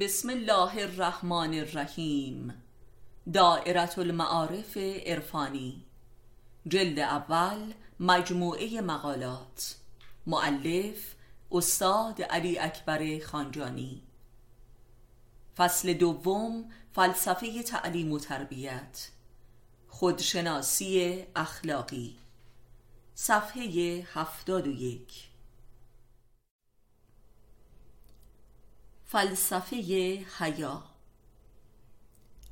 بسم الله الرحمن الرحیم. دائرت المعارف عرفانی. جلد اول مجموعه مقالات. معلف استاد علی اکبر خانجانی. فصل دوم فلسفه تعلیم و تربیت. خودشناسی اخلاقی. صفحه هفتاد و یک. فلسفه حیا.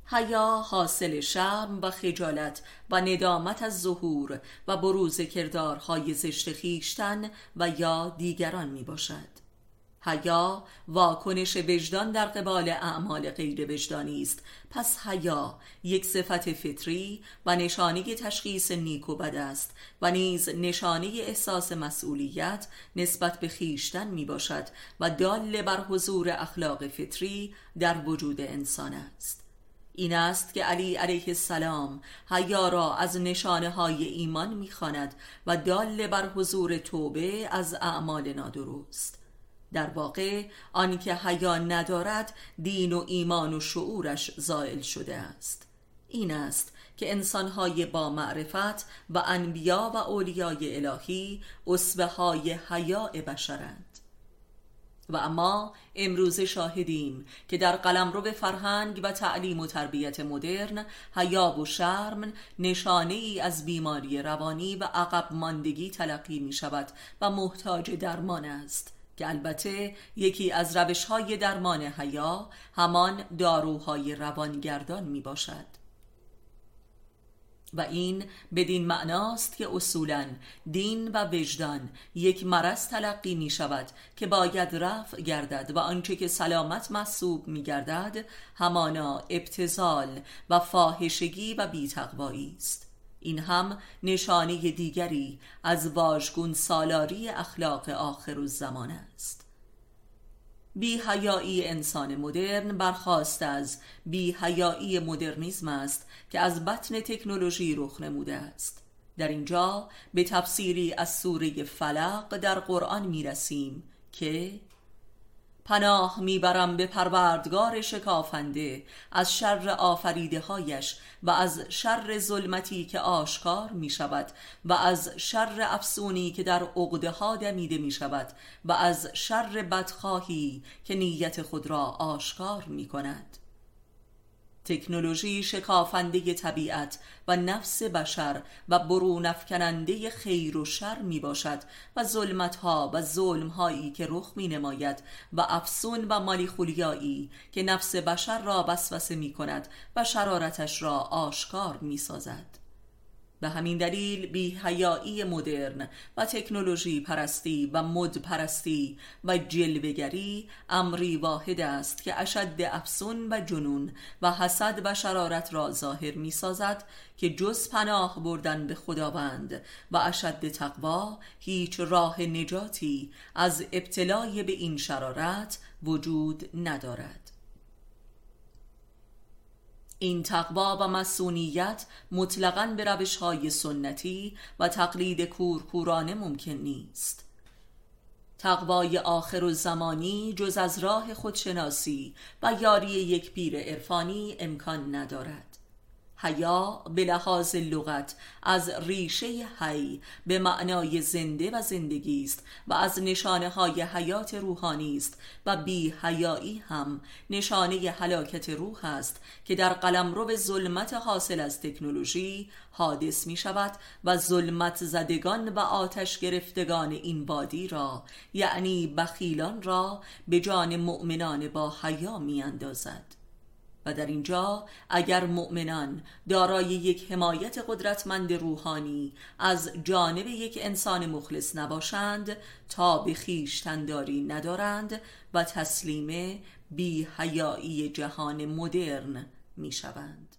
حیا حاصل شرم و خجالت و ندامت از ظهور و بروز کردارهای زشت خیشتن و یا دیگران می باشد حیا واکنش وجدان در قبال اعمال غیر وجدانی است. پس حیا یک صفت فطری و نشانه تشخیص نیک و بد است و نیز نشانه احساس مسئولیت نسبت به خیشتن می باشد و دال بر حضور اخلاق فطری در وجود انسان است. این است که علی علیه السلام حیا را از نشانه های ایمان می‌خواند و دال بر حضور توبه از اعمال نادرست. در واقع آنکه حیا ندارد دین و ایمان و شعورش زائل شده است. این است که انسانهای با معرفت و انبیا و اولیای الهی اصبه های حیاء بشرند. و اما امروز شاهدیم که در قلمرو فرهنگ و تعلیم و تربیت مدرن حیا و شرم نشانه ای از بیماری روانی و عقب ماندگی تلقی می شود و محتاج درمان است. که البته یکی از روش های درمان حیا همان داروهای روانگردان می باشد و این بدین معناست که اصولا دین و وجدان یک مرض تلقی می شود که باید رفع گردد و آنچه که سلامت محسوب می گردد همانا ابتزال و فاحشگی و بیتقوایی است. این هم نشانه دیگری از واژگون سالاری اخلاق آخر الزمان است. بی حیایی انسان مدرن برخواست از بی حیایی مدرنیزم است که از بطن تکنولوژی رخ نموده است. در اینجا به تفسیری از سوره فلق در قرآن می رسیم که پناه می‌برم به پروردگار شکافنده از شر آفریده هایش و از شر ظلمتی که آشکار می شود و از شر افسونی که در عقده ها دمیده می شود و از شر بدخواهی که نیت خود را آشکار می کند تکنولوژی شکافنده طبیعت و نفس بشر و برون افکننده خیر و شر می باشد و ظلمت ها و ظلم هایی که رخ می نماید و افسون و مالی خولیایی که نفس بشر را وسوسه می کند و شرارتش را آشکار می سازد به همین دلیل بی حیایی مدرن و تکنولوژی پرستی و مد پرستی و جلوگری امری واحد است که اشد افسون و جنون و حسد و شرارت را ظاهر می سازد که جز پناه بردن به خداوند و اشد تقوا هیچ راه نجاتی از ابتلای به این شرارت وجود ندارد. این تقوا و مسونیت مطلقا به روش های سنتی و تقلید کورکورانه ممکن نیست. تقوای آخر و زمانی جز از راه خودشناسی و یاری یک پیر عرفانی امکان ندارد. حیا به لحاظ لغت از ریشه حی به معنای زنده و زندگی است و از نشانه های حیات روحانی است و بی حیایی هم نشانه حلاکت روح است که در قلمرو ظلمت حاصل از تکنولوژی حادث می شود و ظلمت زدگان و آتش گرفتگان این بادی را یعنی بخیلان را به جان مؤمنان با حیا می اندازد و در اینجا اگر مؤمنان دارای یک حمایت قدرتمند روحانی از جانب یک انسان مخلص نباشند تا به خیشتنداری ندارند و تسلیم بی جهان مدرن می شوند